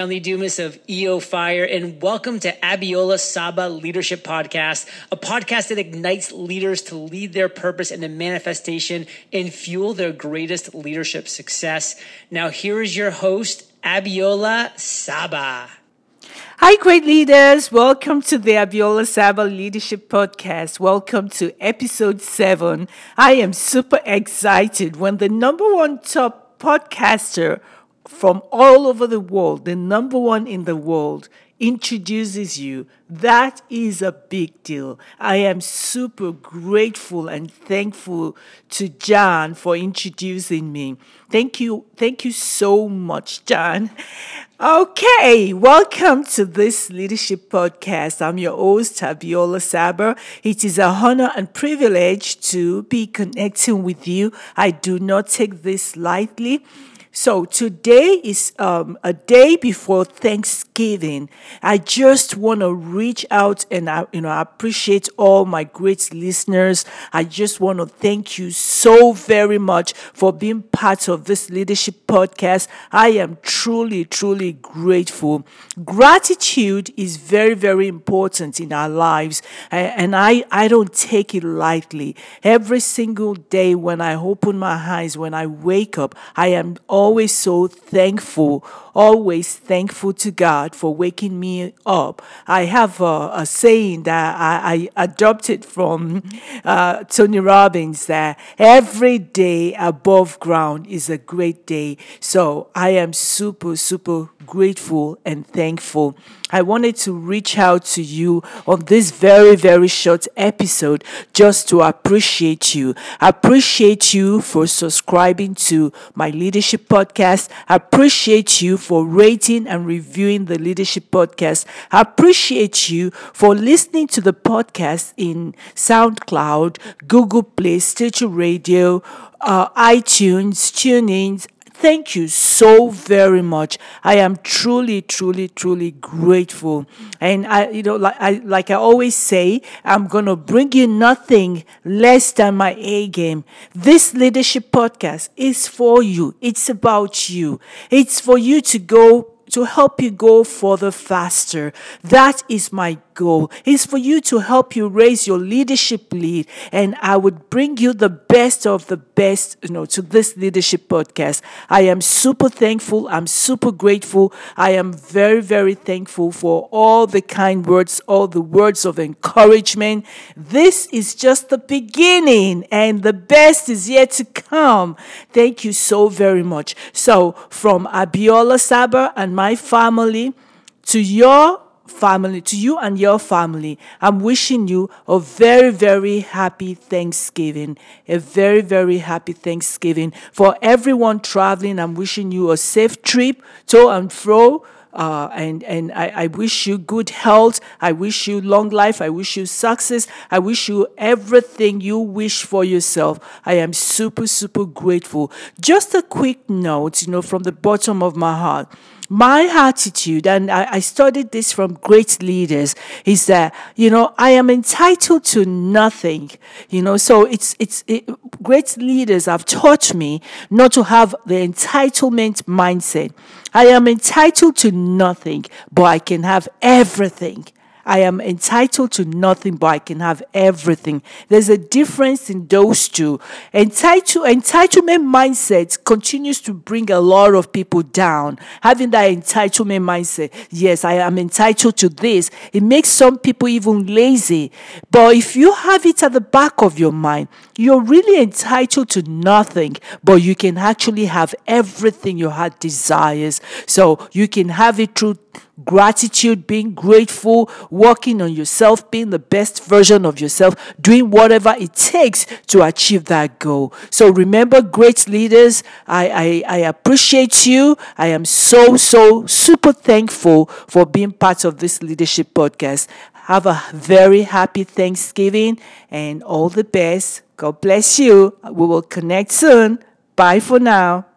John Lee Dumas of EO Fire, and welcome to Abiola Saba Leadership Podcast, a podcast that ignites leaders to lead their purpose into manifestation and fuel their greatest leadership success. Now, here is your host, Abiola Saba. Hi, great leaders. Welcome to the Abiola Saba Leadership Podcast. Welcome to episode seven. I am super excited when the number one top podcaster from all over the world, the number one in the world, introduces you, that is a big deal. I am super grateful and thankful to John for introducing me. Thank you. Thank you so much, John. Okay, welcome to this leadership podcast. I'm your host, Abiola Saba. It is a honor and privilege to be connecting with you. I do not take this lightly. So today is um, a day before Thanksgiving. I just want to reach out and I, you know I appreciate all my great listeners. I just want to thank you so very much for being part of this leadership podcast. I am truly, truly grateful. Gratitude is very, very important in our lives, and I I don't take it lightly. Every single day when I open my eyes, when I wake up, I am always so thankful, always thankful to God for waking me up. I have a, a saying that I, I adopted from uh, Tony Robbins that every day above ground is a great day. So I am super, super grateful and thankful. I wanted to reach out to you on this very, very short episode just to appreciate you. Appreciate you for subscribing to my leadership podcast. Appreciate you for rating and reviewing the leadership podcast. Appreciate you for listening to the podcast in SoundCloud, Google Play, Stitcher Radio, uh, iTunes, TuneIn, Thank you so very much. I am truly, truly, truly grateful. And I, you know, like I, like I always say, I'm going to bring you nothing less than my A game. This leadership podcast is for you. It's about you. It's for you to go to help you go further faster. That is my goal. It's for you to help you raise your leadership lead. And I would bring you the best of the best, you know, to this leadership podcast. I am super thankful. I'm super grateful. I am very, very thankful for all the kind words, all the words of encouragement. This is just the beginning and the best is yet to come. Thank you so very much. So from Abiola Saba and my family to your family, to you and your family, I'm wishing you a very, very happy Thanksgiving. A very, very happy Thanksgiving. For everyone traveling, I'm wishing you a safe trip to and fro. Uh, and and I, I wish you good health. I wish you long life. I wish you success. I wish you everything you wish for yourself. I am super, super grateful. Just a quick note, you know, from the bottom of my heart my attitude, and I, I, studied this from great leaders, is that, you know, I am entitled to nothing, you know, so it's, it's, it, great leaders have taught me not to have the entitlement mindset. I am entitled to nothing, but I can have everything. I am entitled to nothing, but I can have everything. There's a difference in those two. Entitle, entitlement mindset continues to bring a lot of people down. Having that entitlement mindset, yes, I am entitled to this. It makes some people even lazy. But if you have it at the back of your mind, you're really entitled to nothing, but you can actually have everything your heart desires. So you can have it through gratitude, being grateful, working on yourself, being the best version of yourself, doing whatever it takes to achieve that goal. So remember, great leaders, I, I, I appreciate you. I am so, so super thankful for being part of this leadership podcast. Have a very happy Thanksgiving and all the best. God bless you. We will connect soon. Bye for now.